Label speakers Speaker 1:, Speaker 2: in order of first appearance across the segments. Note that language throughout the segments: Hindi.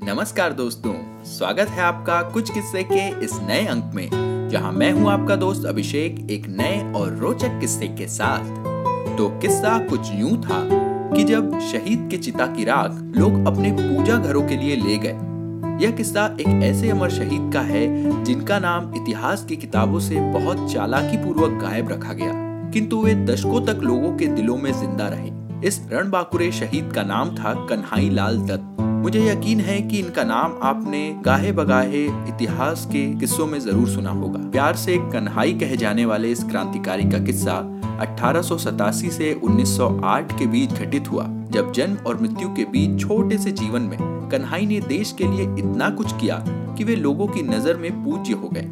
Speaker 1: नमस्कार दोस्तों, स्वागत है आपका कुछ किस्से के इस नए अंक में, जहाँ मैं हूँ आपका दोस्त अभिषेक एक नए और रोचक किस्से के साथ। तो किस्सा कुछ यूँ था कि जब शहीद के चिता की राख लोग अपने पूजा घरों के लिए ले गए, यह किस्सा एक ऐसे अमर शहीद का है जिनका नाम इतिहास की किताबों से बहुत चालाकी पूर्वक गायब रखा गया, किंतु वे दशकों तक लोगों के दिलों में ज़िंदा रहे। इस रणबाकुरे शहीद का नाम था कन्हाई लाल दत्त। मुझे यकीन है कि इनका नाम आपने गाहे बगाहे इतिहास के किस्सों में ज़रूर सुना होगा। प्यार से कन्हाई कहे जाने वाले इस क्रांतिकारी का किस्सा अठारह सौ सतासी से 1908 के बीच घटित हुआ, जब जन्म और मृत्यु के बीच छोटे से जीवन में कन्हाई ने देश के लिए इतना कुछ किया कि वे लोगों की नज़र में पूज्य हो गए।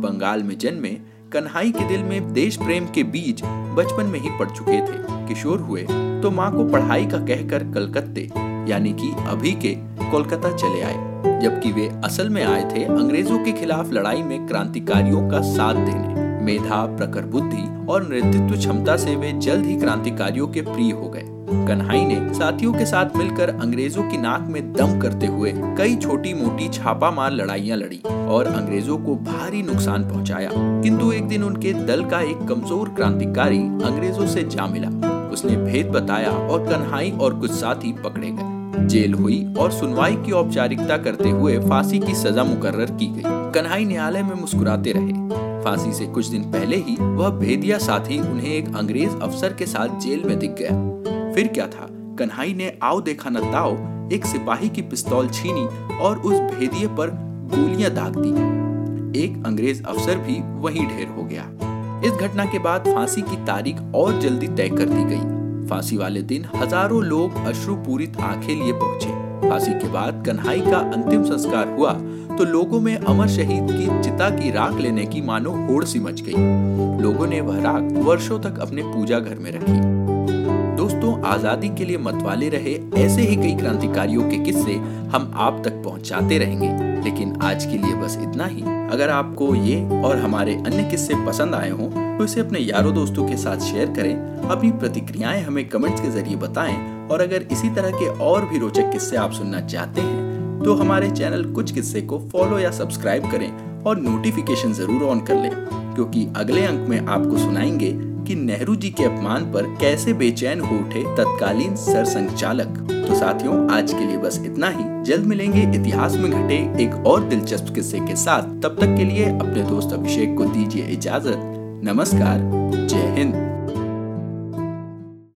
Speaker 1: बंगाल में जन्मे कन्हाई के दिल में देश प्रेम के बीज बचपन में ही पड़ चुके थे। किशोर हुए तो माँ को पढ़ाई का कहकर कलकत्ते यानी कि अभी के कोलकाता चले आए, जबकि वे असल में आए थे अंग्रेज़ों के खिलाफ लड़ाई में क्रांतिकारियों का साथ देने। मेधा, प्रखर बुद्धि और नेतृत्व क्षमता से वे जल्द ही क्रांतिकारियों के प्रिय हो गए। कन्हाई ने साथियों के साथ मिलकर अंग्रेज़ों की नाक में दम करते हुए कई छोटी मोटी छापा मार लड़ाइयाँ लड़ी और अंग्रेज़ों को भारी नुकसान पहुँचाया। किंतु एक दिन उनके दल का एक कमज़ोर क्रांतिकारी अंग्रेज़ों से जा मिला। उसने भेद बताया और कन्हाई और कुछ साथी पकड़े गए। जेल हुई और सुनवाई की औपचारिकता करते हुए फांसी की सजा मुकर्र की गई। कन्हाई न्यायालय में मुस्कुराते रहे। फांसी से कुछ दिन पहले ही वह भेदिया साथी उन्हें एक अंग्रेज़ अफसर के साथ जेल में दिख गया। फिर क्या था? कन्हाई ने आओ देखा न ताओ एक सिपाही की पिस्तौल छीनी और उस भेदिए पर गोलियाँ दाग दी। एक अंग्रेज़ अफसर भी वहीं ढेर हो गया। इस घटना के बाद फांसी की तारीख और जल्दी तय कर दी गई। फांसी वाले दिन हज़ारों लोग अश्रुपूरित आँखें लिए पहुँचे। फांसी के बाद कन्हई का अंतिम संस्कार हुआ तो लोगों में अमर शहीद की चिता की राख लेने की मानो होड़ सी मच गई। लोगों ने वह राख वर्षों तक अपने पूजा घर में रखी। आज़ादी के लिए मतवाले रहे ऐसे ही कई क्रांतिकारियों के किस्से हम आप तक पहुंचाते रहेंगे। लेकिन आज के लिए बस इतना ही। अगर आपको ये और हमारे अन्य किस्से पसंद आए हों तो इसे अपने यारों दोस्तों के साथ शेयर करें, अपनी प्रतिक्रियाएँ हमें कमेंट्स के ज़रिए बताएँ, और अगर इसी तरह के और भी रोचक किस्से आप सुनना चाहते हैं तो हमारे चैनल कुछ किस्से को फॉलो या सब्सक्राइब करें और नोटिफिकेशन ज़रूर ऑन कर लें, क्योंकि अगले अंक में आपको सुनाएँगे कि नेहरू जी के अपमान पर कैसे बेचैन हो उठे तत्कालीन सर संचालक तो साथियों, आज के लिए बस इतना ही। जल्द मिलेंगे इतिहास में घटे एक और दिलचस्प किस्से के साथ। तब तक के लिए अपने दोस्त अभिषेक को दीजिए इजाज़त। नमस्कार, जय हिंद।